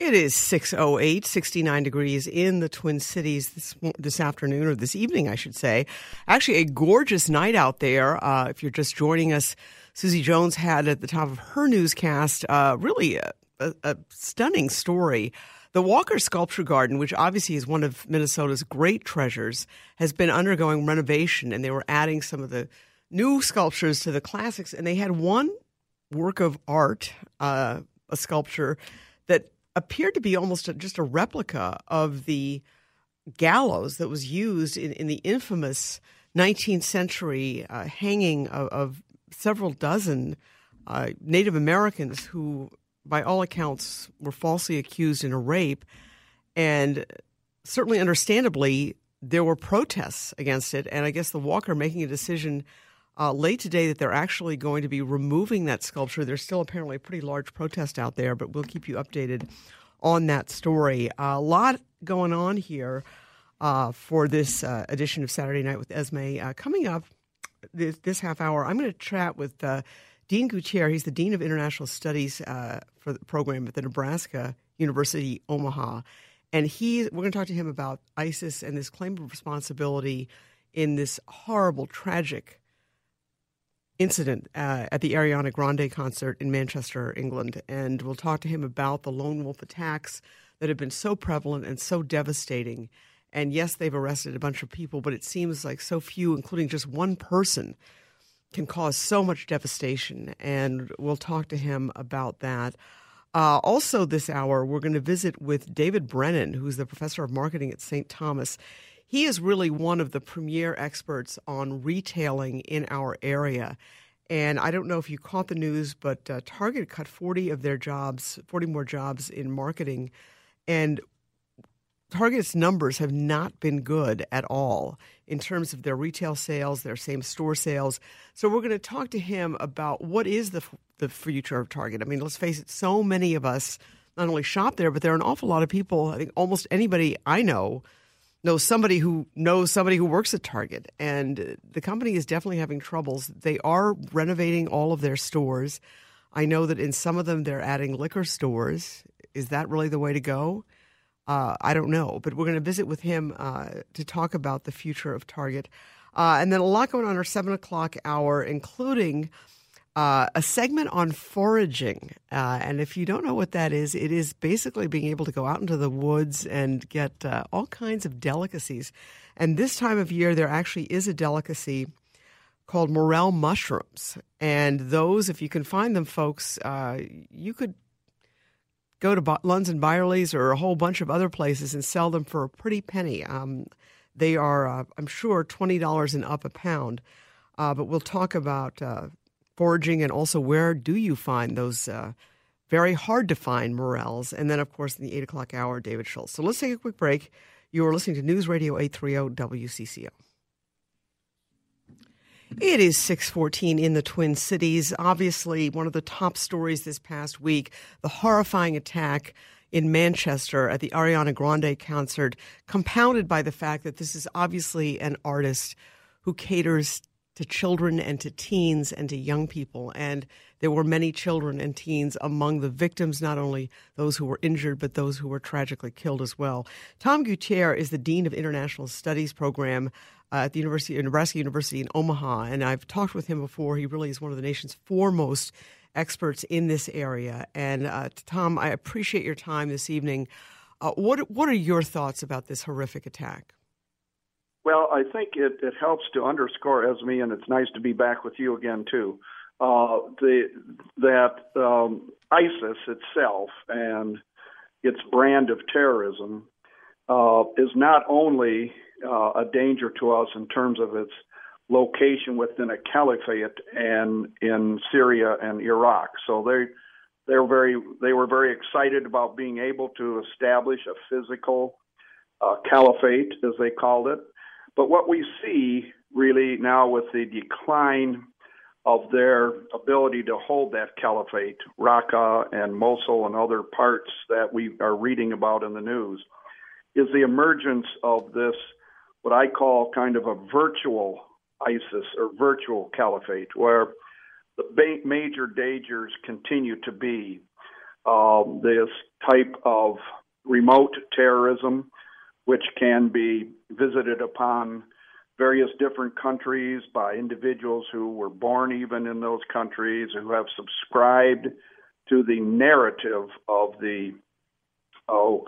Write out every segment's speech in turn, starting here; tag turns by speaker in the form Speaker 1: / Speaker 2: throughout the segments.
Speaker 1: It is 608, 69 degrees in the Twin Cities this, this afternoon, or this evening, I should say. Actually, a gorgeous night out there. Uh, if you're just joining us, Susie Jones had at the top of her newscast uh, really a, a, a stunning story. The Walker Sculpture Garden, which obviously is one of Minnesota's great treasures, has been undergoing renovation, and they were adding some of the new sculptures to the classics. And they had one work of art, uh, a sculpture that appeared to be almost a, just a replica of the gallows that was used in, in the infamous 19th century uh, hanging of, of, several dozen uh, Native Americans who, by all accounts, were falsely accused in a rape. And certainly, understandably, there were protests against it. And I guess the Walker making a decision uh, late today that they're actually going to be removing that sculpture. There's still apparently a pretty large protest out there, but we'll keep you updated on that story. Uh, a lot going on here uh, for this uh, edition of Saturday Night with Esme. Uh, coming up this, this, half hour, I'm going to chat with uh, Dean Gouttierre. He's the Dean of International Studies for the program at the Nebraska University Omaha. And he, we're going to talk to him about ISIS and this claim of responsibility in this horrible, tragic incident uh, at the Ariana Grande concert in Manchester, England. And we'll talk to him about the lone wolf attacks that have been so prevalent and so devastating. And yes, they've arrested a bunch of people, but it seems like so few, including just one person, can cause so much devastation. And we'll talk to him about that. Uh, also, this hour, we're going to visit with David Brennan, who's the professor of marketing at St. Thomas. He is really one of the premier experts on retailing in our area. And I don't know if you caught the news, but uh, Target cut 40 of their jobs, 40 more jobs in marketing. And Target's numbers have not been good at all in terms of their retail sales, their same store sales. So we're going to talk to him about what is the the future of Target. I mean, let's face it, so many of us not only shop there, but there are an awful lot of people. I think almost anybody I know knows somebody who knows somebody who works at Target. And the company is definitely having troubles. They are renovating all of their stores. I know that in some of them they're adding liquor stores. Is that really the way to go? Uh, I don't know, but we're going to visit with him uh, to talk about the future of Target. Uh, and then a lot going on our seven o'clock hour, including uh, a segment on foraging. Uh, and if you don't know what that is, it is basically being able to go out into the woods and get uh, all kinds of delicacies. And this time of year, there actually is a delicacy called morel mushrooms. And those, if you can find them, folks, uh, you could go to Lunds and Byerly's or a whole bunch of other places and sell them for a pretty penny. Um, they are, uh, I'm sure, $20 and up a pound. But we'll talk about foraging and also where do you find those uh, very hard to find morels? And then, of course, in the 8 o'clock hour, David Schultz. So let's take a quick break. You are listening to News Radio 830 WCCO. It is 614 in the Twin Cities. Obviously, one of the top stories this past week, the horrifying attack in Manchester at the Ariana Grande concert, compounded by the fact that this is obviously an artist who caters to children and to teens and to young people. And there were many children and teens among the victims, not only those who were injured, but those who were tragically killed as well. Tom Gouttierre is the Dean of International Studies Program uh, at the University, of Nebraska University in Omaha. And I've talked with him before. He really is one of the nation's foremost experts in this area. And uh, Tom, I appreciate your time this evening. Uh, what, what are your thoughts about this horrific attack?
Speaker 2: Well, I think it, it helps to underscore, Esme, and it's nice to be back with you again too. Uh, the that um, ISIS itself and its brand of terrorism uh, is not only uh, a danger to us in terms of its location within a caliphate and in Syria and Iraq. So they they were very they were very excited about being able to establish a physical uh, caliphate, as they called it. But what we see really now with the decline of their ability to hold that caliphate, Raqqa and Mosul and other parts that we are reading about in the news, is the emergence of this, what I call kind of a virtual ISIS or virtual caliphate, where the major dangers continue to be um, this type of remote terrorism, which can be visited upon various different countries by individuals who were born even in those countries, who have subscribed to the narrative of the oh,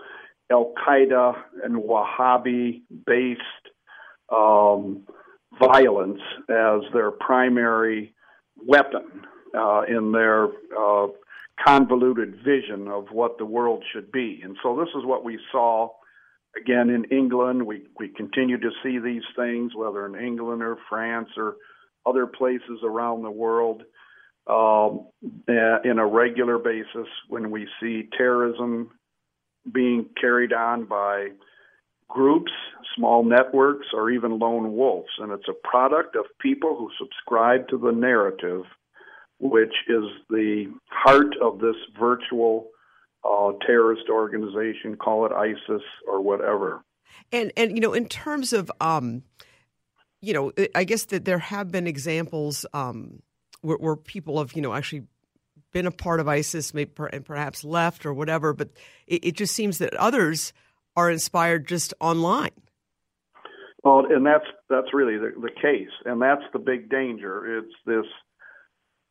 Speaker 2: Al Qaeda and Wahhabi based um, violence as their primary weapon uh, in their uh, convoluted vision of what the world should be. And so this is what we saw again in England. We we continue to see these things, whether in England or France or other places around the world, um, in a regular basis when we see terrorism being carried on by groups, small networks, or even lone wolves. And it's a product of people who subscribe to the narrative, which is the heart of this virtual uh, terrorist organization, call it ISIS or whatever.
Speaker 1: And and you know, in terms of um, you know, I guess that there have been examples um, where, where people have you know actually been a part of ISIS, maybe and perhaps left or whatever. But it, it just seems that others are inspired just online.
Speaker 2: Well, and that's that's really the, the case, and that's the big danger. It's this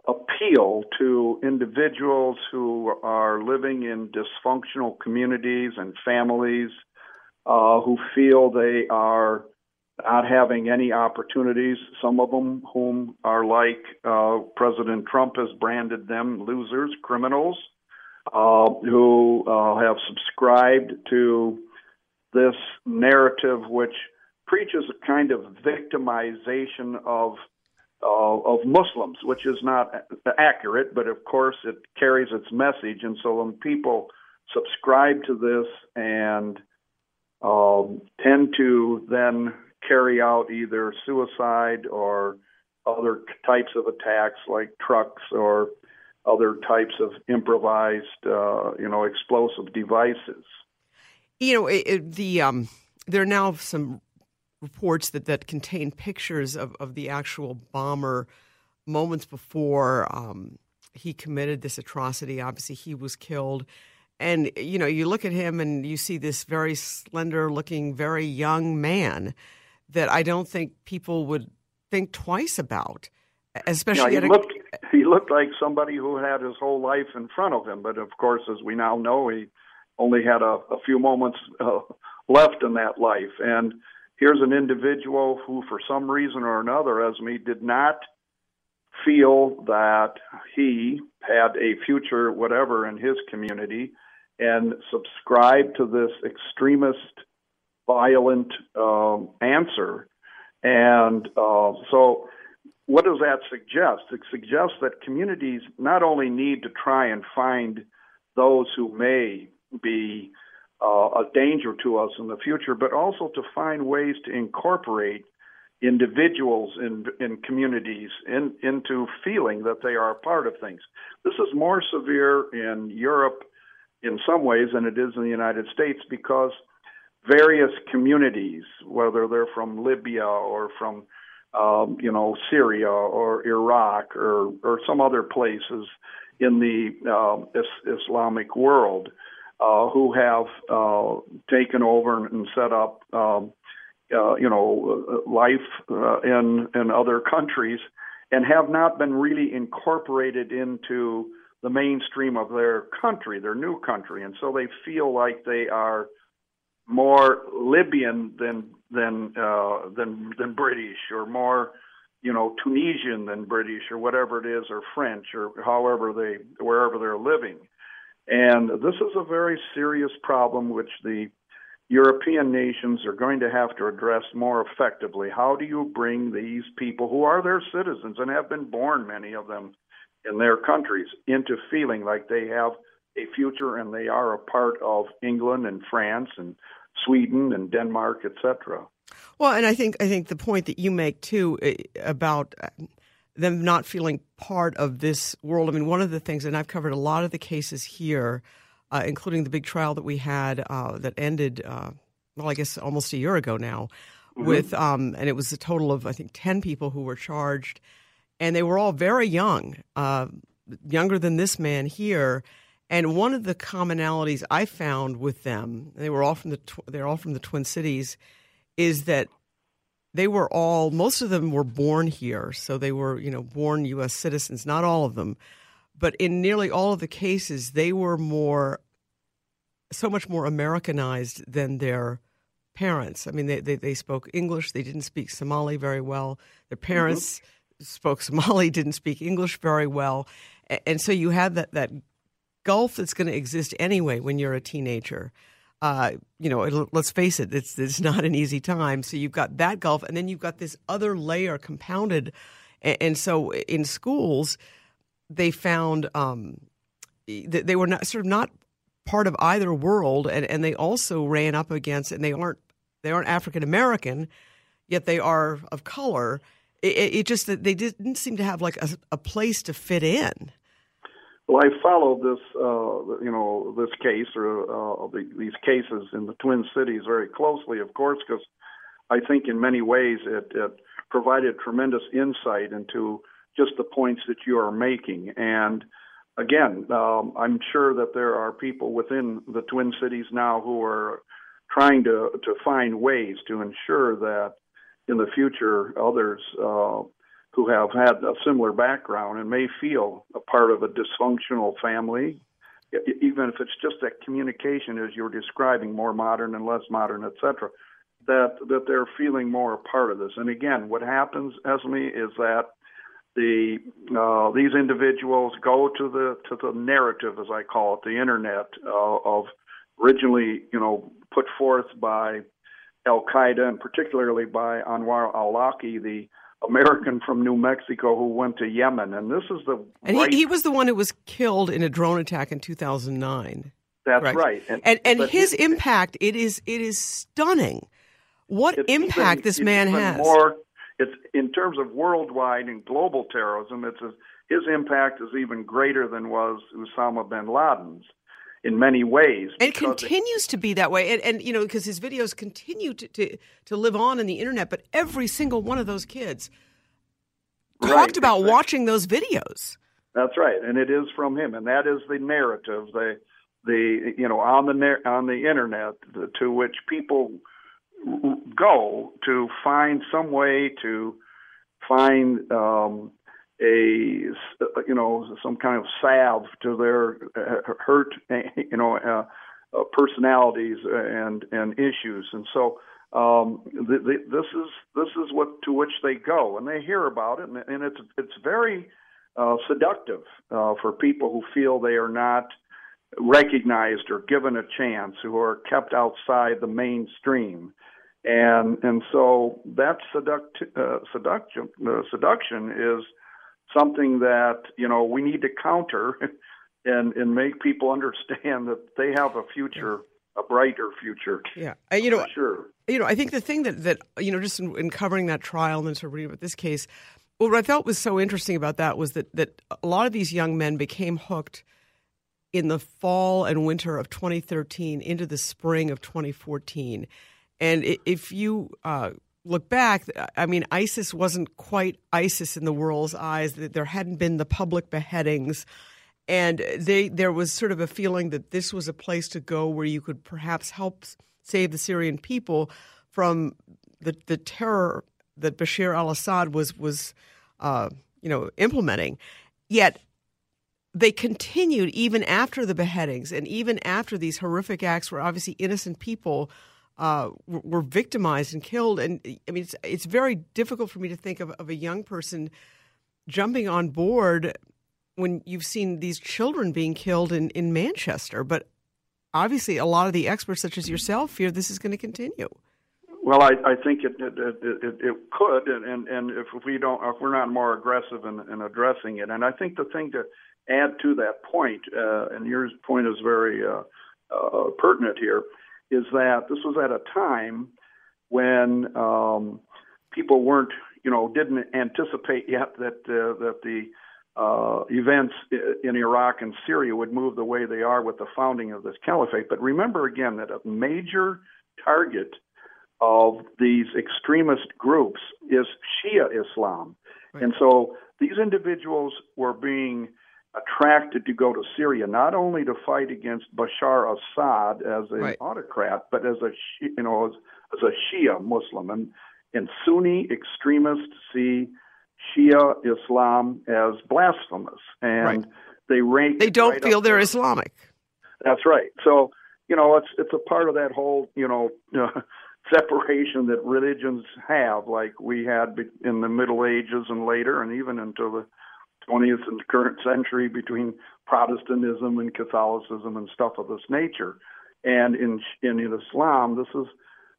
Speaker 2: appeal to individuals who are living in dysfunctional communities and families uh, who feel they are not having any opportunities. Some of them, whom are like uh, President Trump has branded them losers, criminals, uh, who uh, have subscribed to this narrative which preaches a kind of victimization of uh, of Muslims, which is not accurate, but of course it carries its message. And so when people subscribe to this and um, tend to then carry out either suicide or other types of attacks like trucks or other types of improvised, uh, you know, explosive devices.
Speaker 1: You know, it, it, the um, there are now some reports that, that contain pictures of, of the actual bomber moments before um, he committed this atrocity. Obviously, he was killed. And, you know, you look at him and you see this very slender looking, very young man that I don't think people would think twice about. Especially
Speaker 2: yeah, he, looked, he looked like somebody who had his whole life in front of him. But of course, as we now know, he only had a, a few moments uh, left in that life. And here's an individual who, for some reason or another, Esme, did not feel that he had a future, whatever, in his community, and subscribed to this extremist, violent um, answer. And uh, so, what does that suggest? It suggests that communities not only need to try and find those who may be uh, a danger to us in the future, but also to find ways to incorporate individuals in in communities in, into feeling that they are a part of things. This is more severe in Europe in some ways than it is in the United States because various communities, whether they're from Libya or from um, you know Syria or Iraq or or some other places in the uh, is- Islamic world, uh, who have uh, taken over and, set up, um, uh, you know, life uh, in in other countries, and have not been really incorporated into the mainstream of their country, their new country, and so they feel like they are more Libyan than than uh, than than British, or more, you know, Tunisian than British, or whatever it is, or French, or however they wherever they're living. And this is a very serious problem which the European nations are going to have to address more effectively. How do you bring these people who are their citizens and have been born, many of them, in their countries into feeling like they have a future and they are a part of England and France and Sweden and Denmark, etc.
Speaker 1: Well, and I think I think the point that you make too eh, about them not feeling part of this world. I mean, one of the things, and I've covered a lot of the cases here, uh, including the big trial that we had uh, that ended, uh, well, I guess almost a year ago now, mm-hmm. with, um, and it was a total of I think ten people who were charged, and they were all very young, uh, younger than this man here. And one of the commonalities I found with them, they were all from the tw- they're all from the Twin Cities, is that they were all most of them were born here, so they were you know born U.S. citizens. Not all of them, but in nearly all of the cases, they were more so much more Americanized than their parents. I mean, they, they, they spoke English. They didn't speak Somali very well. Their mm-hmm. parents mm-hmm. spoke Somali, didn't speak English very well, and so you had that that gulf that's going to exist anyway when you're a teenager. Uh, you know, let's face it, it's, it's not an easy time. So you've got that gulf, and then you've got this other layer compounded. And, and so in schools, they found um, that they were not sort of not part of either world, and, and they also ran up against, and they aren't they aren't African American, yet they are of color. It, it, just they didn't seem to have like a, a place to fit in.
Speaker 2: Well, I followed this, uh, you know, this case or uh, the, these cases in the Twin Cities very closely, of course, because I think in many ways it, it provided tremendous insight into just the points that you are making. And again, um, I'm sure that there are people within the Twin Cities now who are trying to to find ways to ensure that in the future others uh, who have had a similar background and may feel a part of a dysfunctional family, even if it's just that communication, as you're describing, more modern and less modern, etc., that that they're feeling more a part of this. And again, what happens, Esme, is that the uh, these individuals go to the to the narrative, as I call it, the internet uh, of originally, you know, put forth by Al Qaeda and particularly by Anwar al-Awlaki, the American from New Mexico who went to Yemen, and this is the
Speaker 1: and right... he, he was the one who was killed in a drone attack in 2009.
Speaker 2: That's right, right.
Speaker 1: and and, and his it, impact it is it is stunning. What impact
Speaker 2: even,
Speaker 1: this man has?
Speaker 2: More, it's in terms of worldwide and global terrorism. It's a, his impact is even greater than was Osama bin Laden's in many ways.
Speaker 1: It continues it, to be that way. And, and you know, because his videos continue to, to, to, live on in the internet, but every single one of those kids talked about
Speaker 2: exactly.
Speaker 1: watching those videos.
Speaker 2: That's right. And it is from him. And that is the narrative, the, the you know, on the, on the internet to which people go to find some way to find um, a you know some kind of salve to their uh, hurt you know uh, uh, personalities and and issues. And so um, the, the, this is this is what to which they go. And they hear about it. And, and it's it's very uh, seductive uh, for people who feel they are not recognized or given a chance who are kept outside the mainstream. And and so that seduct, uh, seduction uh, seduction is something that you know we need to counter and and make people understand that they have a future a brighter future.
Speaker 1: Yeah. You know
Speaker 2: sure.
Speaker 1: you know i think the thing that that you know just in, in covering that trial and then to read about this case what i felt was so interesting about that was that that a lot of these young men became hooked in the fall and winter of 2013 into the spring of 2014 and if you uh, look back, I mean, ISIS wasn't quite ISIS in the world's eyes. That There hadn't been the public beheadings. And they, there was sort of a feeling that this was a place to go where you could perhaps help save the Syrian people from the, the terror that Bashar al-Assad was was uh, you know implementing. Yet they continued even after the beheadings and even after these horrific acts where obviously innocent people uh, were victimized and killed. And I mean, it's, it's very difficult for me to think of, of a young person jumping on board when you've seen these children being killed in, in Manchester. But obviously, a lot of the experts, such as yourself, fear this is going to continue.
Speaker 2: Well, I, I think it it, it it could, and and if we don't, if we're not more aggressive in, in addressing it, and I think the thing to add to that point, uh, and your point is very uh, uh, pertinent here, is that this was at a time when um, people weren't, you know, didn't anticipate yet that uh, that the uh, events in Iraq and Syria would move the way they are with the founding of this caliphate. But remember again that a major target of these extremist groups is Shia Islam. Right. And so these individuals were being attracted to go to Syria not only to fight against Bashar Assad as an right. autocrat, but as a you know as, as a Shia Muslim, and and Sunni extremists see Shia Islam as blasphemous, and right. they rank.
Speaker 1: They don't
Speaker 2: right
Speaker 1: feel they're there. Islamic.
Speaker 2: That's right. So you know it's it's a part of that whole you know. separation that religions have, like we had in the Middle Ages and later, and even until the 20th and current century between Protestantism and Catholicism and stuff of this nature. And in in Islam, this has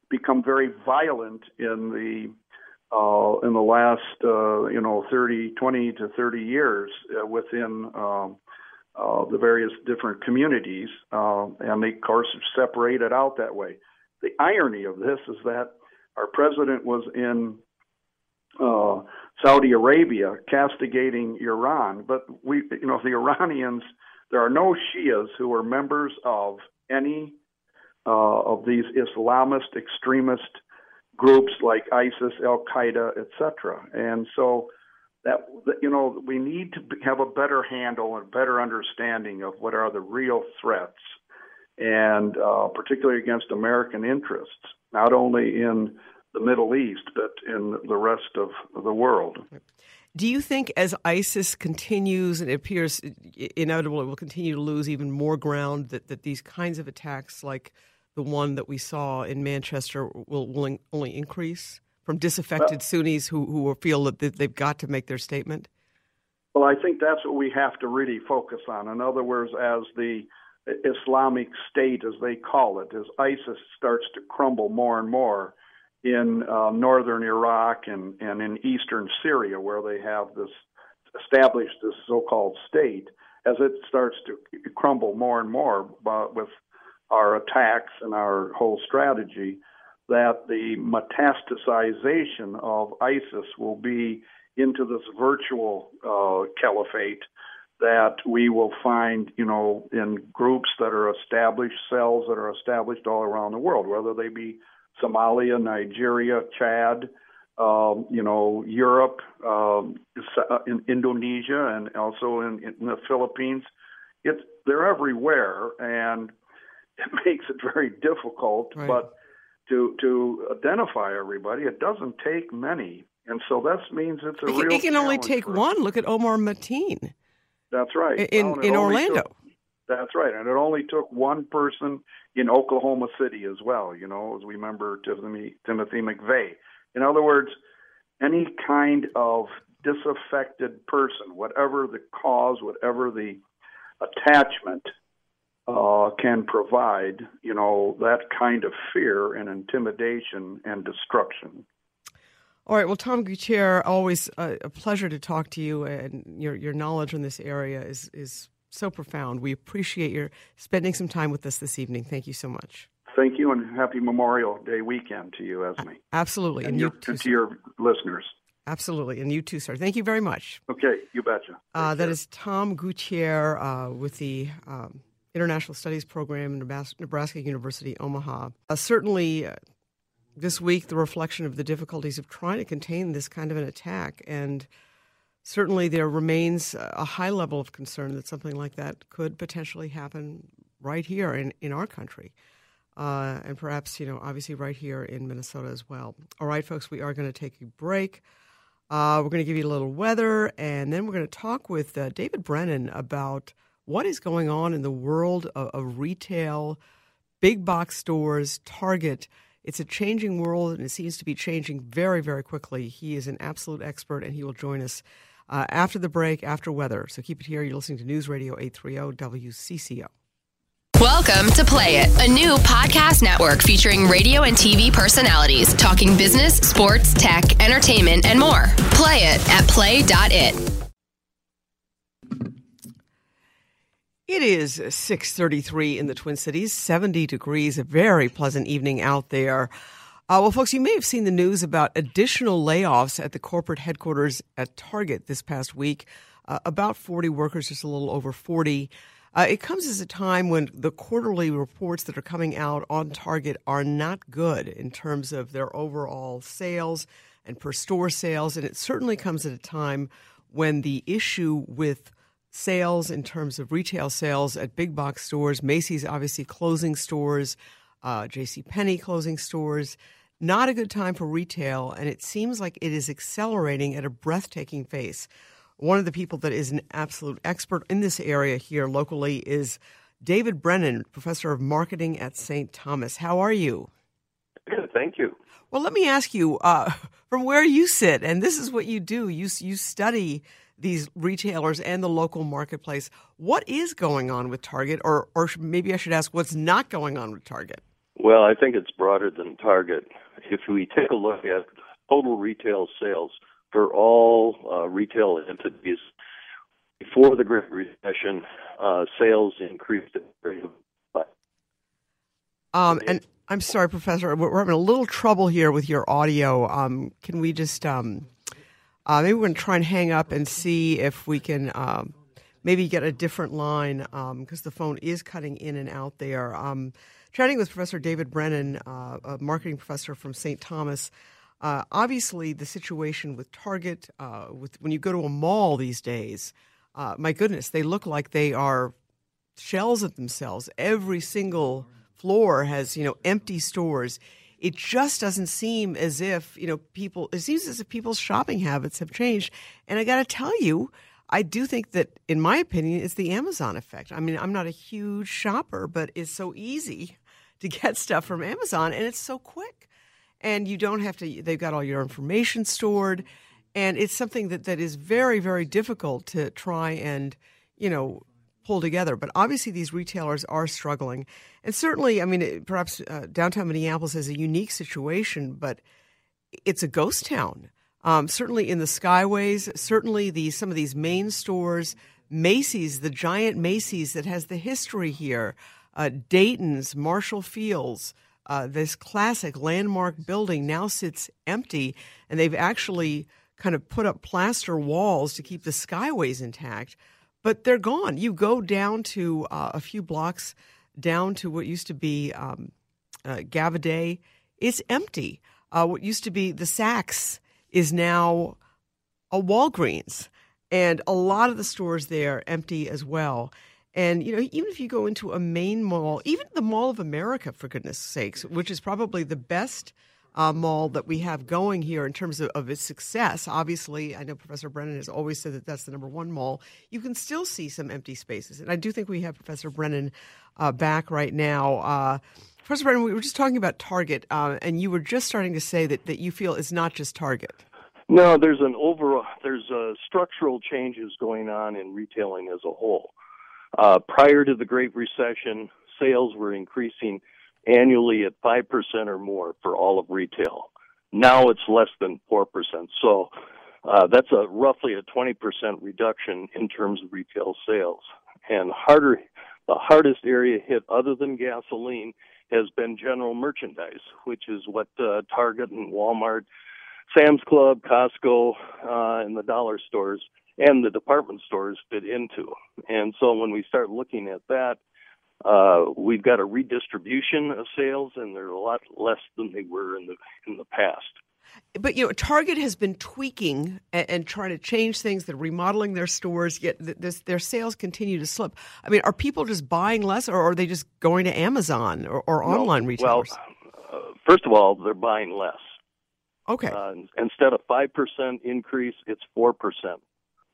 Speaker 2: become very violent in the uh, in the last uh, you know 30, 20 to 30 years uh, within um, uh, the various different communities, uh, and they of course separated out that way. The irony of this is that our president was in uh, Saudi Arabia castigating Iran, but we, you know, the Iranians, there are no Shias who are members of any uh, of these Islamist extremist groups like ISIS, Al Qaeda, etc. And so that you know we need to have a better handle and better understanding of what are the real threats, and uh, particularly against American interests, not only in the Middle East, but in the rest of the world.
Speaker 1: Do you think as ISIS continues, and it appears inevitable it will continue to lose even more ground, that, that these kinds of attacks, like the one that we saw in Manchester, will, will only increase from disaffected well, Sunnis who, who feel that they've got to make their statement?
Speaker 2: Well, I think that's what we have to really focus on. In other words, as the Islamic State, as they call it, as ISIS starts to crumble more and more, in uh, northern Iraq and, and in eastern Syria, where they have this established this so-called state, as it starts to crumble more and more but with our attacks and our whole strategy, that the metastasization of ISIS will be into this virtual uh, caliphate that we will find, you know, in groups that are established, cells that are established all around the world, whether they be Somalia, Nigeria, Chad, um, you know, Europe, um, in Indonesia, and also in, in the Philippines. It's they're everywhere, and it makes it very difficult. Right. But to to identify everybody, it doesn't take many, and so that means it's a
Speaker 1: it,
Speaker 2: real.
Speaker 1: It can only take one. Look at Omar Mateen.
Speaker 2: That's right.
Speaker 1: In in Orlando.
Speaker 2: Took, that's right, and it only took one person in Oklahoma City as well. You know, as we remember Timothy, Timothy McVeigh. In other words, any kind of disaffected person, whatever the cause, whatever the attachment, uh, can provide, you know, that kind of fear and intimidation and destruction.
Speaker 1: All right. Well, Tom Gouttierre, always a, pleasure to talk to you, and your your knowledge in this area is is so profound. We appreciate your spending some time with us this evening. Thank you so much.
Speaker 2: Thank you, and happy Memorial Day weekend to you, Esme.
Speaker 1: Absolutely,
Speaker 2: and,
Speaker 1: and you
Speaker 2: too, to your listeners.
Speaker 1: Absolutely, and you too, sir. Thank you very much.
Speaker 2: Okay, you betcha.
Speaker 1: Uh, that is Tom Gouttierre uh, with the um, International Studies Program in Nebraska University, Omaha. Uh, certainly, uh, this week, the reflection of the difficulties of trying to contain this kind of an attack and certainly there remains a high level of concern that something like that could potentially happen right here in, in our country. Uh, and perhaps, you know, obviously right here in Minnesota as well. All right, folks, we are going to take a break. Uh, we're going to give you a little weather, and then we're going to talk with uh, David Brennan about what is going on in the world of, of retail, big box stores, Target. It's a changing world, and it seems to be changing very, very quickly. He is an absolute expert, and he will join us uh, after the break, after weather. So keep it here. You're listening to News Radio 830 WCCO.
Speaker 3: Welcome to Play It, a new podcast network featuring radio and TV personalities talking business, sports, tech, entertainment, and more. Play it at play.it.
Speaker 1: It is 6:33 in the Twin Cities, 70 degrees, a very pleasant evening out there. Uh, well, folks, you may have seen the news about additional layoffs at the corporate headquarters at Target this past week. Uh, about 40 workers, just a little over 40. Uh, it comes as a time when the quarterly reports that are coming out on Target are not good in terms of their overall sales and per store sales. And it certainly comes at a time when the issue with sales in terms of retail sales at big box stores, Macy's obviously closing stores, uh, J.C. Penney closing stores. Not a good time for retail, and it seems like it is accelerating at a breathtaking pace. One of the people that is an absolute expert in this area here locally is David Brennan, professor of marketing at St. Thomas. How are you?
Speaker 4: Good, thank you.
Speaker 1: Well, let me ask you uh, from where you sit, and this is what you do. You you study these retailers and the local marketplace. What is going on with Target, or or maybe I should ask, what's not going on with Target?
Speaker 4: Well, I think it's broader than Target. If we take a look at total retail sales for all uh, retail entities before the Great Recession, uh, sales increased.
Speaker 1: Um, and I'm sorry, Professor, we're having a little trouble here with your audio. Um, can we just um, uh, maybe we're going to try and hang up and see if we can um, maybe get a different line because um, the phone is cutting in and out there. Chatting with Professor David Brennan, uh, a marketing professor from St. Thomas. Uh, obviously, the situation with Target, uh, with when you go to a mall these days, uh, my goodness, they look like they are shells of themselves. Every single floor has you know empty stores it just doesn't seem as if you know people it seems as if people's shopping habits have changed and i got to tell you i do think that in my opinion it's the amazon effect i mean i'm not a huge shopper but it's so easy to get stuff from amazon and it's so quick and you don't have to they've got all your information stored and it's something that, that is very very difficult to try and you know pull together. But obviously, these retailers are struggling, and certainly, I mean, perhaps uh, downtown Minneapolis is a unique situation, but it's a ghost town. Um, certainly in the skyways, certainly the some of these main stores, Macy's, the giant Macy's that has the history here, uh, Dayton's, Marshall Fields. Uh, this classic landmark building now sits empty, and they've actually kind of put up plaster walls to keep the skyways intact but they're gone. You go down to uh, a few blocks down to what used to be um, uh, Gaviidae. It's empty. Uh, what used to be the Saks is now a Walgreens, and a lot of the stores there empty as well. And you know, even if you go into a main mall, even the Mall of America, for goodness sakes, which is probably the best uh, mall that we have going here in terms of, of, its success. Obviously, I know Professor Brennan has always said that that's the number one mall. You can still see some empty spaces. And I do think we have Professor Brennan uh, back right now. Uh, Professor Brennan, we were just talking about Target, uh, and you were just starting to say that, that you feel it's not just Target.
Speaker 4: No, there's an overall, there's uh, structural changes going on in retailing as a whole. Uh, prior to the Great Recession, sales were increasing annually at 5% or more for all of retail. Now it's less than 4%. So uh, that's a roughly a 20% reduction in terms of retail sales. And harder, the hardest area hit other than gasoline has been general merchandise, which is what uh, Target and Walmart, Sam's Club, Costco, uh, and the dollar stores and the department stores fit into. And so when we start looking at that, uh, we've got a redistribution of sales, and they're a lot less than they were in the in the past.
Speaker 1: But you know, Target has been tweaking and, and trying to change things. They're remodeling their stores, yet this, their sales continue to slip. I mean, are people just buying less, or are they just going to Amazon or, or no, online retailers?
Speaker 4: Well, uh, first of all, they're buying less.
Speaker 1: Okay.
Speaker 4: Uh, instead of five percent increase, it's four percent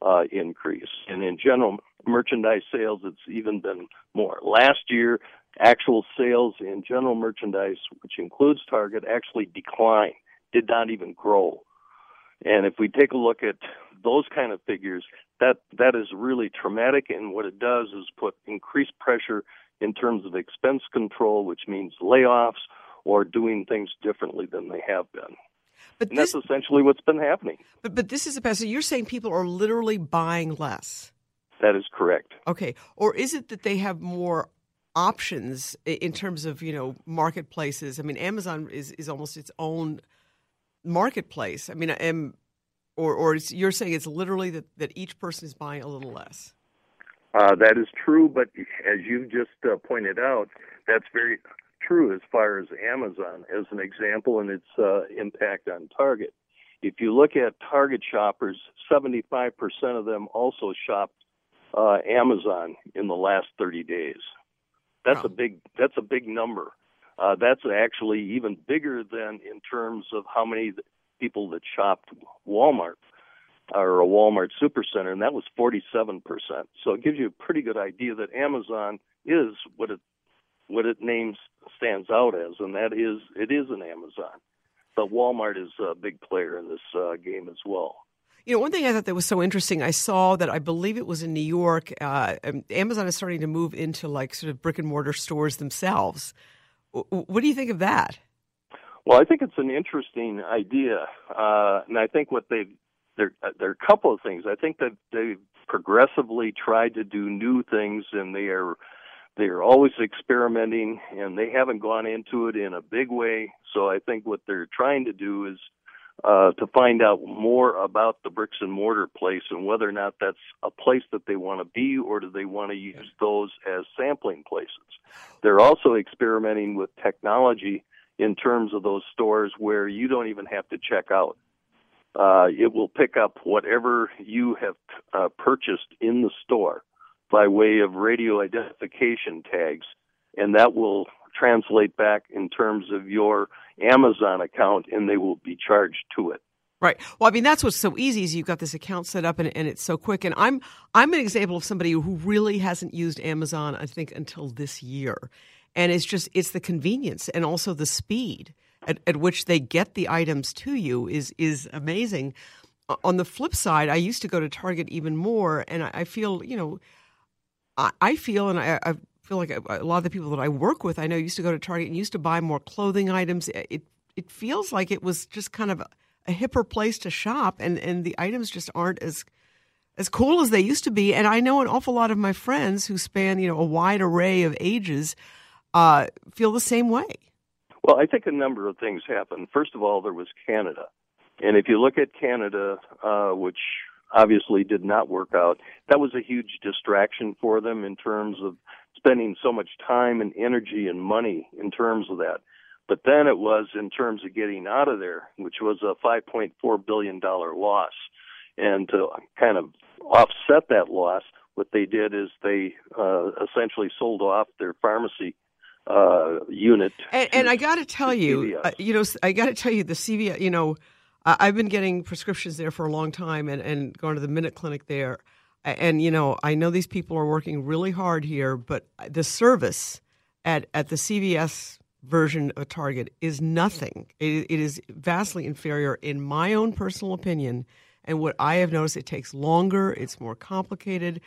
Speaker 4: uh, increase. And in general merchandise sales, it's even been more. Last year, actual sales in general merchandise, which includes Target, actually declined, did not even grow. And if we take a look at those kind of figures, that that is really traumatic. And what it does is put increased pressure in terms of expense control, which means layoffs or doing things differently than they have been.
Speaker 1: But
Speaker 4: And
Speaker 1: this,
Speaker 4: that's essentially what's been happening.
Speaker 1: but, but this is a so you're saying people are literally buying less.
Speaker 4: That is correct.
Speaker 1: Okay. Or is it that they have more options in terms of, you know, marketplaces? I mean, Amazon is, is almost its own marketplace. I mean, am or or it's, you're saying it's literally that, that each person is buying a little less.
Speaker 4: Uh, that is true, but as you just uh, pointed out, that's very true as far as Amazon as an example and its uh, impact on Target. If you look at Target shoppers, 75% of them also shopped uh, Amazon in the last 30 days. That's
Speaker 1: Wow.
Speaker 4: a big that's a big number. Uh, that's actually even bigger than in terms of how many people that shopped Walmart or a Walmart supercenter, and that was 47%. So it gives you a pretty good idea that Amazon is what it what it names stands out as, and that is it is an Amazon. But Walmart is a big player in this uh, game as well.
Speaker 1: You know, one thing I thought that was so interesting, I saw that I believe it was in New York. Uh, um, Amazon is starting to move into like sort of brick and mortar stores themselves. W- What do you think of that?
Speaker 4: Well, I think it's an interesting idea, uh, and I think what they've there uh, there are a couple of things. I think that they've progressively tried to do new things, and they are they are always experimenting, and they haven't gone into it in a big way. So I think what they're trying to do is uh, to find out more about the bricks and mortar place and whether or not that's a place that they want to be or do they want to use those as sampling places. They're also experimenting with technology in terms of those stores where you don't even have to check out. Uh, it will pick up whatever you have uh, purchased in the store by way of radio identification tags, and that will translate back in terms of your Amazon account, and they will be charged to it.
Speaker 1: Right. Well, I mean, that's what's so easy is you've got this account set up and, and it's so quick. And I'm I'm an example of somebody who really hasn't used Amazon, I think, until this year. And it's just it's the convenience and also the speed at, at which they get the items to you is is amazing. On the flip side, I used to go to Target even more, and I, I feel you know, I, feel and I, I feel like a, a lot of the people that I work with, I know used to go to Target and used to buy more clothing items. It it feels like it was just kind of a hipper place to shop, and and the items just aren't as as cool as they used to be. And I know an awful lot of my friends who span you know a wide array of ages uh, feel the same way.
Speaker 4: Well, I think a number of things happened. First of all, there was Canada. And if you look at Canada, uh, which obviously did not work out, that was a huge distraction for them in terms of spending so much time and energy and money in terms of that. But then it was in terms of getting out of there, which was a $5.4 billion loss. And to kind of offset that loss, what they did is they uh, essentially sold off their pharmacy uh, unit.
Speaker 1: And, and I got to tell you, uh, you know, I got to tell you, the CVS, you know, I've been getting prescriptions there for a long time, and and going to the Minute Clinic there, and you know, I know these people are working really hard here, but the service at at the CVS version of Target is nothing. It, it is vastly inferior, in my own personal opinion. And what I have noticed, it takes longer. It's more complicated.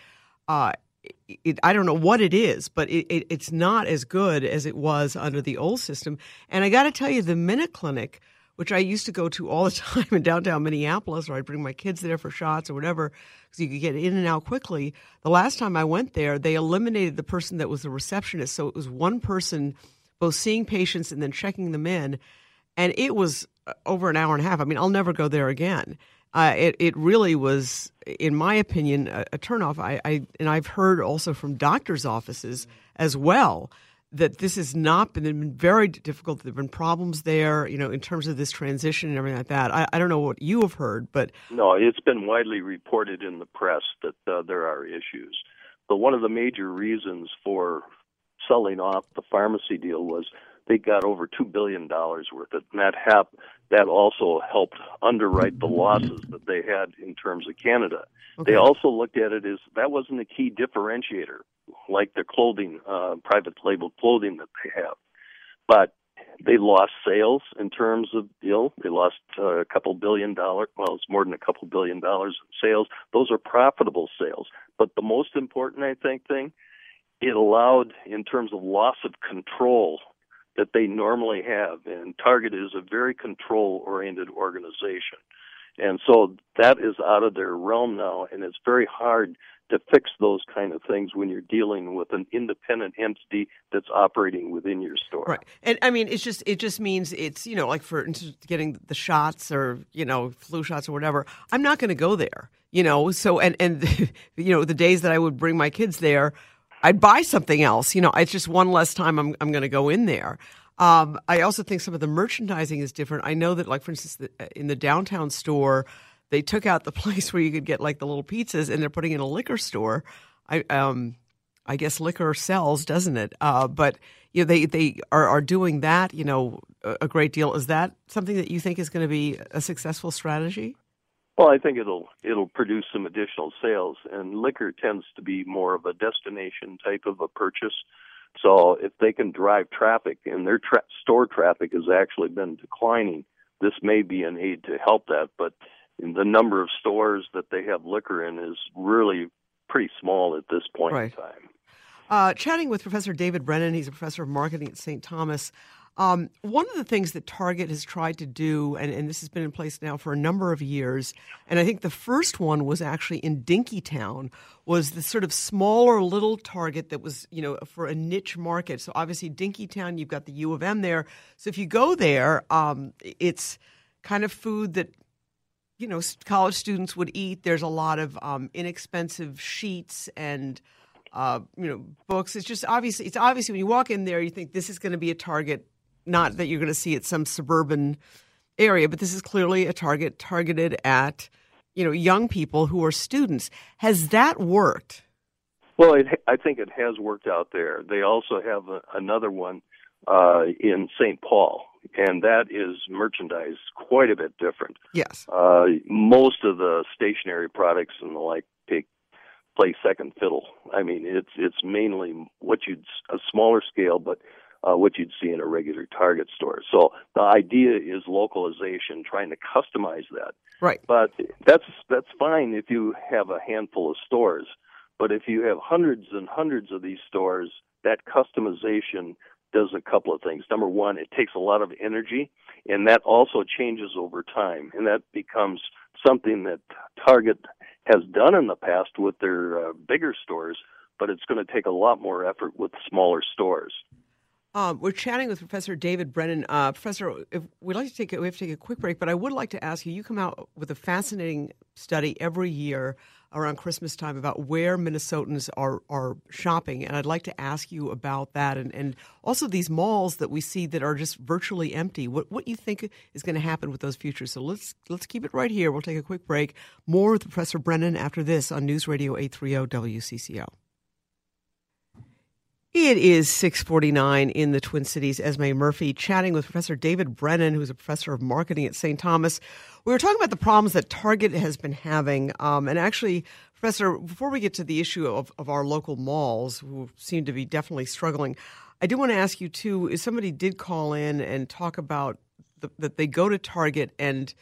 Speaker 1: Uh, it, it, I don't know what it is, but it, it, it's not as good as it was under the old system. And I got to tell you, the Minute Clinic, which I used to go to all the time in downtown Minneapolis, or I'd bring my kids there for shots or whatever, because you could get in and out quickly. The last time I went there, they eliminated the person that was the receptionist, so it was one person both seeing patients and then checking them in, and it was uh, over an hour and a half. I mean, I'll never go there again. Uh, it it really was, in my opinion, a, a turnoff. I, I and I've heard also from doctors' offices as well that this has not been, been very difficult. There've been problems there, you know, in terms of this transition and everything like that. I, I don't know what you have heard, but
Speaker 4: No, it's been widely reported in the press that uh, there are issues. But one of the major reasons for selling off the pharmacy deal was they got over two billion dollars worth of, and that hap- that also helped underwrite the losses that they had in terms of Canada. They also looked at it as that wasn't a key differentiator, like the clothing, uh, private label clothing that they have, but they lost sales in terms of you know they lost uh, a couple billion dollars well it's more than a couple billion dollars in sales. Those are profitable sales. But the most important i think thing it allowed, in terms of loss of control that they normally have, and Target is a very control oriented organization. And so that is out of their realm now, and it's very hard to fix those kind of things when you're dealing with an independent entity that's operating within your store.
Speaker 1: Right. And I mean, it's just it just means it's you know like for instance, getting the shots or you know flu shots or whatever. I'm not going to go there. You know. So and and you know the days that I would bring my kids there, I'd buy something else. You know, it's just one less time I'm I'm going to go in there. Um, I also think some of the merchandising is different. I know that, like for instance, the, in the downtown store, they took out the place where you could get like the little pizzas, and they're putting in a liquor store. I um, I guess liquor sells, doesn't it? Uh, but you know, they they are, are doing that. You know, a, great deal. Is that something that you think is going to be a successful strategy?
Speaker 4: Well, I think it'll it'll produce some additional sales, and liquor tends to be more of a destination type of a purchase. So if they can drive traffic, and their tra- store traffic has actually been declining, this may be an aid to help that. But the number of stores that they have liquor in is really pretty small at this point
Speaker 1: right.
Speaker 4: in time.
Speaker 1: Uh, chatting with Professor David Brennan, he's a professor of marketing at St. Thomas. Um, one of the things that Target has tried to do, and, and, this has been in place now for a number of years, and I think the first one was actually in Dinkytown, was the sort of smaller little Target that was, you know, for a niche market. So obviously Dinkytown, you've got the U of M there. So if you go there, um, it's kind of food that you know college students would eat. There's a lot of um, inexpensive sheets and uh, you know books. It's just obviously it's obviously when you walk in there, you think this is going to be a Target not that you're going to see it some suburban area, but this is clearly a target targeted at you know young people who are students. Has that worked?
Speaker 4: Well, it, I think it has worked out there. They also have a, another one uh, in St. Paul, and that is merchandise quite a bit different.
Speaker 1: Yes.
Speaker 4: Uh, most of the stationary products and the like take play second fiddle. I mean, it's it's mainly what you'd a smaller scale, but uh, what you'd see in a regular Target store. So the idea is localization, trying to customize that.
Speaker 1: Right.
Speaker 4: But that's that's fine if you have a handful of stores. But if you have hundreds and hundreds of these stores, that customization does a couple of things. Number one, it takes a lot of energy, and that also changes over time, and that becomes something that Target has done in the past with their uh, bigger stores, but it's going to take a lot more effort with smaller stores.
Speaker 1: Um, we're chatting with Professor David Brennan. Uh, Professor, we'd like to take we have to take a quick break, but I would like to ask you. You come out with a fascinating study every year around Christmas time about where Minnesotans are are shopping, and I'd like to ask you about that, and, and also these malls that we see that are just virtually empty. What what you think is going to happen with those futures? So let's let's keep it right here. We'll take a quick break. More with Professor Brennan after this on News Radio eight three zero WCCO. It is 649 in the Twin Cities. Esme Murphy chatting with Professor David Brennan, who's a professor of marketing at St. Thomas. We were talking about the problems that Target has been having. Um, and actually, Professor, before we get to the issue of, of our local malls, who seem to be definitely struggling, I do want to ask you, too, if somebody did call in and talk about the, that they go to Target and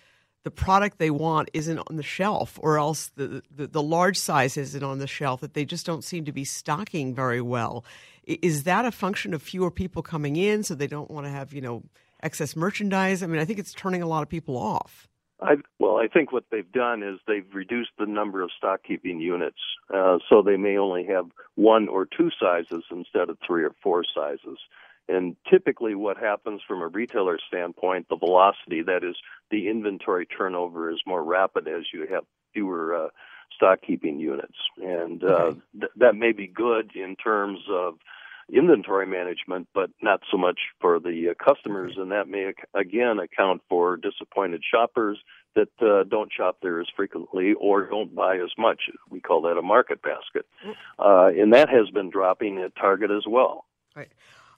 Speaker 1: the product they want isn't on the shelf, or else the, the, the large size isn't on the shelf, that they just don't seem to be stocking very well. Is that a function of fewer people coming in, so they don't want to have you know excess merchandise? I mean, I think it's turning a lot of people off.
Speaker 4: I, well, I think what they've done is they've reduced the number of stock keeping units, uh, so they may only have one or two sizes instead of three or four sizes. And typically, what happens from a retailer standpoint, the velocity, that is, the inventory turnover, is more rapid as you have fewer uh, stock keeping units. And uh, th- that may be good in terms of inventory management, but not so much for the uh, customers. And that may, again, account for disappointed shoppers that uh, don't shop there as frequently or don't buy as much. We call that a market basket. Mm. Uh, and that has been dropping at Target as well.
Speaker 1: Right.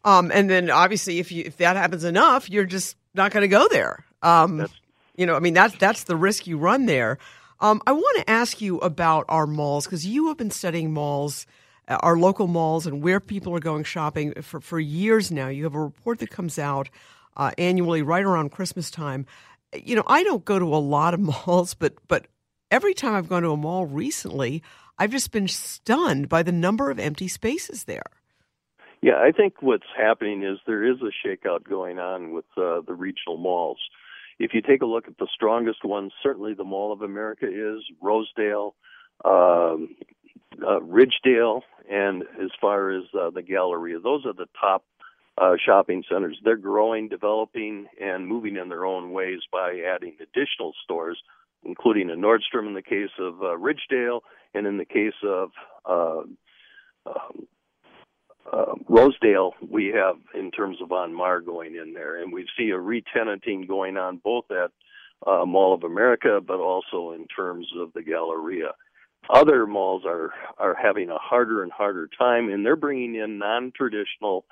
Speaker 1: Um, and then obviously, if you if that happens enough, you're just not going to go there. Um, you know, I mean that's that's the risk you run there. Um, I want to ask you about our malls because you have been studying malls, uh, our local malls, and where people are going shopping for for years now. You have a report that comes out uh, annually, right around Christmas time. You know, I don't go to a lot of malls, but but every time I've gone to a mall recently, I've just been stunned by the number of empty spaces there.
Speaker 4: Yeah, I think what's happening is there is a shakeout going on with uh, the regional malls. If you take a look at the strongest ones, certainly the Mall of America is Rosedale, um, uh, Ridgedale, and as far as uh, the Galleria, those are the top uh, shopping centers. They're growing, developing, and moving in their own ways by adding additional stores, including a Nordstrom in the case of uh, Ridgedale, and in the case of uh, um, uh, Rosedale, we have in terms of Von Maur going in there, and we see a retenanting going on both at uh, Mall of America, but also in terms of the Galleria. Other malls are are having a harder and harder time, and they're bringing in non-traditional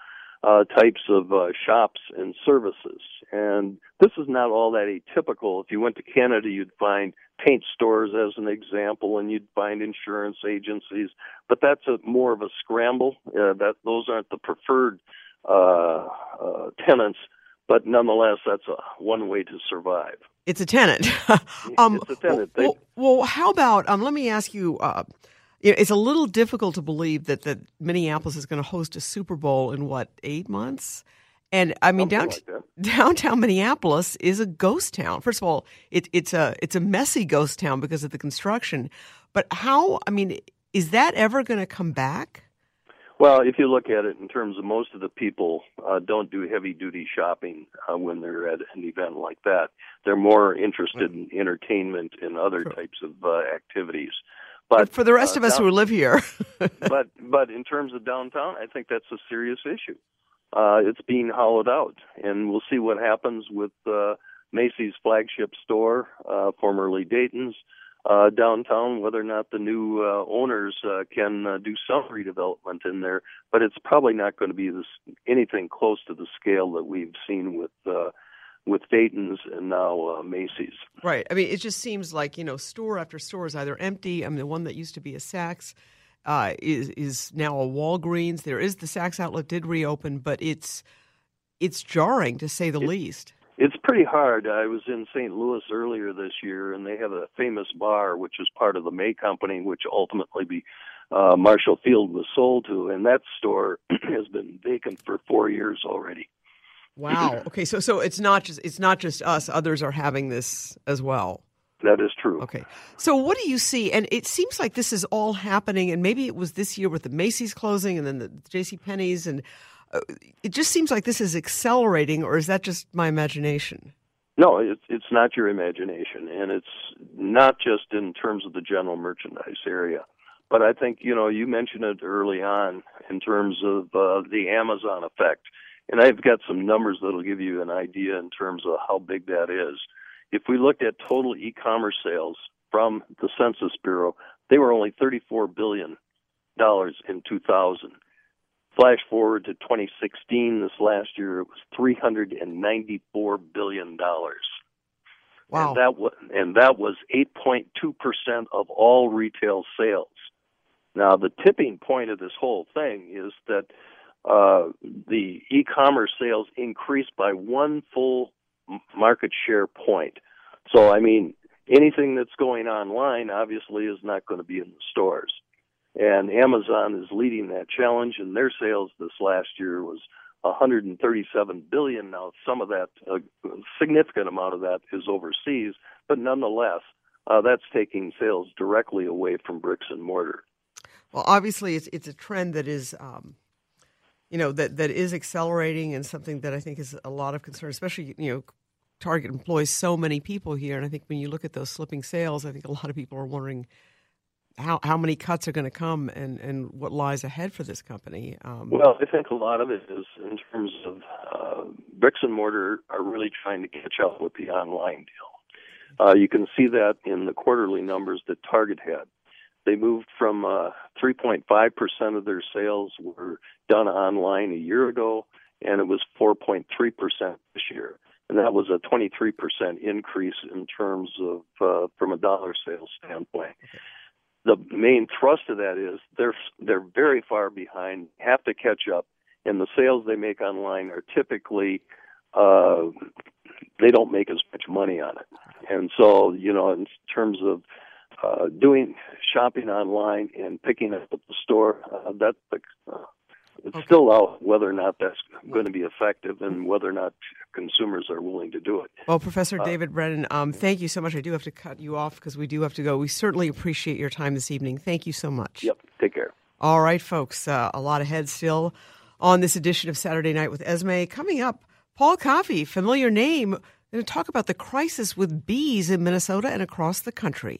Speaker 4: uh, types of uh, shops and services. And this is not all that atypical. If you went to Canada, you'd find paint stores as an example, and you'd find insurance agencies. But that's a more of a scramble. Uh, that those aren't the preferred uh, uh, tenants. But nonetheless, that's a, one way to survive.
Speaker 1: It's a tenant.
Speaker 4: um, it's a tenant.
Speaker 1: Well, well, how about um, let me ask you. Uh, it's a little difficult to believe that that Minneapolis is going to host a Super Bowl in what eight months. And I mean, down, like downtown Minneapolis is a ghost town. First of all, it, it's a it's a messy ghost town because of the construction. But how? I mean, is that ever going to come back?
Speaker 4: Well, if you look at it in terms of most of the people uh, don't do heavy duty shopping uh, when they're at an event like that. They're more interested in entertainment and other types of uh, activities.
Speaker 1: But for the rest uh, of us down, who live here,
Speaker 4: but but in terms of downtown, I think that's a serious issue uh, it's being hollowed out, and we'll see what happens with uh, Macy's flagship store, uh, formerly Dayton's, uh, downtown. Whether or not the new uh, owners uh, can uh, do some redevelopment in there, but it's probably not going to be this anything close to the scale that we've seen with. Uh, with Dayton's and now uh, Macy's.
Speaker 1: Right. I mean, it just seems like you know, store after store is either empty. I mean, the one that used to be a Saks uh, is is now a Walgreens. There is the Saks outlet did reopen, but it's it's jarring to say the
Speaker 4: it,
Speaker 1: least.
Speaker 4: It's pretty hard. I was in St. Louis earlier this year, and they have a Famous-Barr which is part of the May Company, which ultimately be uh, Marshall Field was sold to, and that store has been vacant for four years already.
Speaker 1: Wow. Okay, so so it's not just it's not just us. Others are having this as well.
Speaker 4: That is true.
Speaker 1: Okay. So what do you see? And it seems like this is all happening, and maybe it was this year with the Macy's closing and then the J.C. Penney's, and uh, it just seems like this is accelerating, or is that just my imagination?
Speaker 4: No, it's it's not your imagination, and it's not just in terms of the general merchandise area. But I think you know you mentioned it early on in terms of uh, the Amazon effect, and I've got some numbers that'll give you an idea in terms of how big that is. If we looked at total e-commerce sales from the Census Bureau, they were only 34 billion dollars in 2000. Flash forward to 2016, this last year it was 394 billion dollars.
Speaker 1: Wow.
Speaker 4: And that was and that was 8.2 percent of all retail sales. Now the tipping point of this whole thing is that uh, the e-commerce sales increased by one full market share point. So, I mean, anything that's going online obviously is not going to be in the stores. And Amazon is leading that challenge, and their sales this last year was 137 billion. Now, some of that, a significant amount of that, is overseas, but nonetheless, uh, that's taking sales directly away from bricks and mortar.
Speaker 1: Well, obviously, it's it's a trend that is um, you know that that is accelerating and something that I think is a lot of concern, especially you know Target employs so many people here, and I think when you look at those slipping sales, I think a lot of people are wondering how how many cuts are going to come and and what lies ahead for this company.
Speaker 4: Um, well, I think a lot of it is in terms of uh, bricks and mortar are really trying to catch up with the online deal. Uh, you can see that in the quarterly numbers that Target had. They moved from uh, 3.5% of their sales were done online a year ago, and it was 4.3% this year. And that was a 23% increase in terms of uh, from a dollar sales standpoint. The main thrust of that is they're they're very far behind, have to catch up, and the sales they make online are typically uh, they don't make as much money on it. And so, you know, in terms of uh, doing shopping online and picking up at the store. Uh, that uh, it's okay. still out whether or not that's going to be effective and whether or not consumers are willing to do it.
Speaker 1: Well, Professor uh, David Brennan, um, thank you so much. I do have to cut you off because we do have to go. We certainly appreciate your time this evening. Thank you so much.
Speaker 4: Yep. Take care.
Speaker 1: All right, folks. Uh, a lot ahead still on this edition of Saturday Night with Esme. Coming up, Paul Coffey, familiar name, going to talk about the crisis with bees in Minnesota and across the country.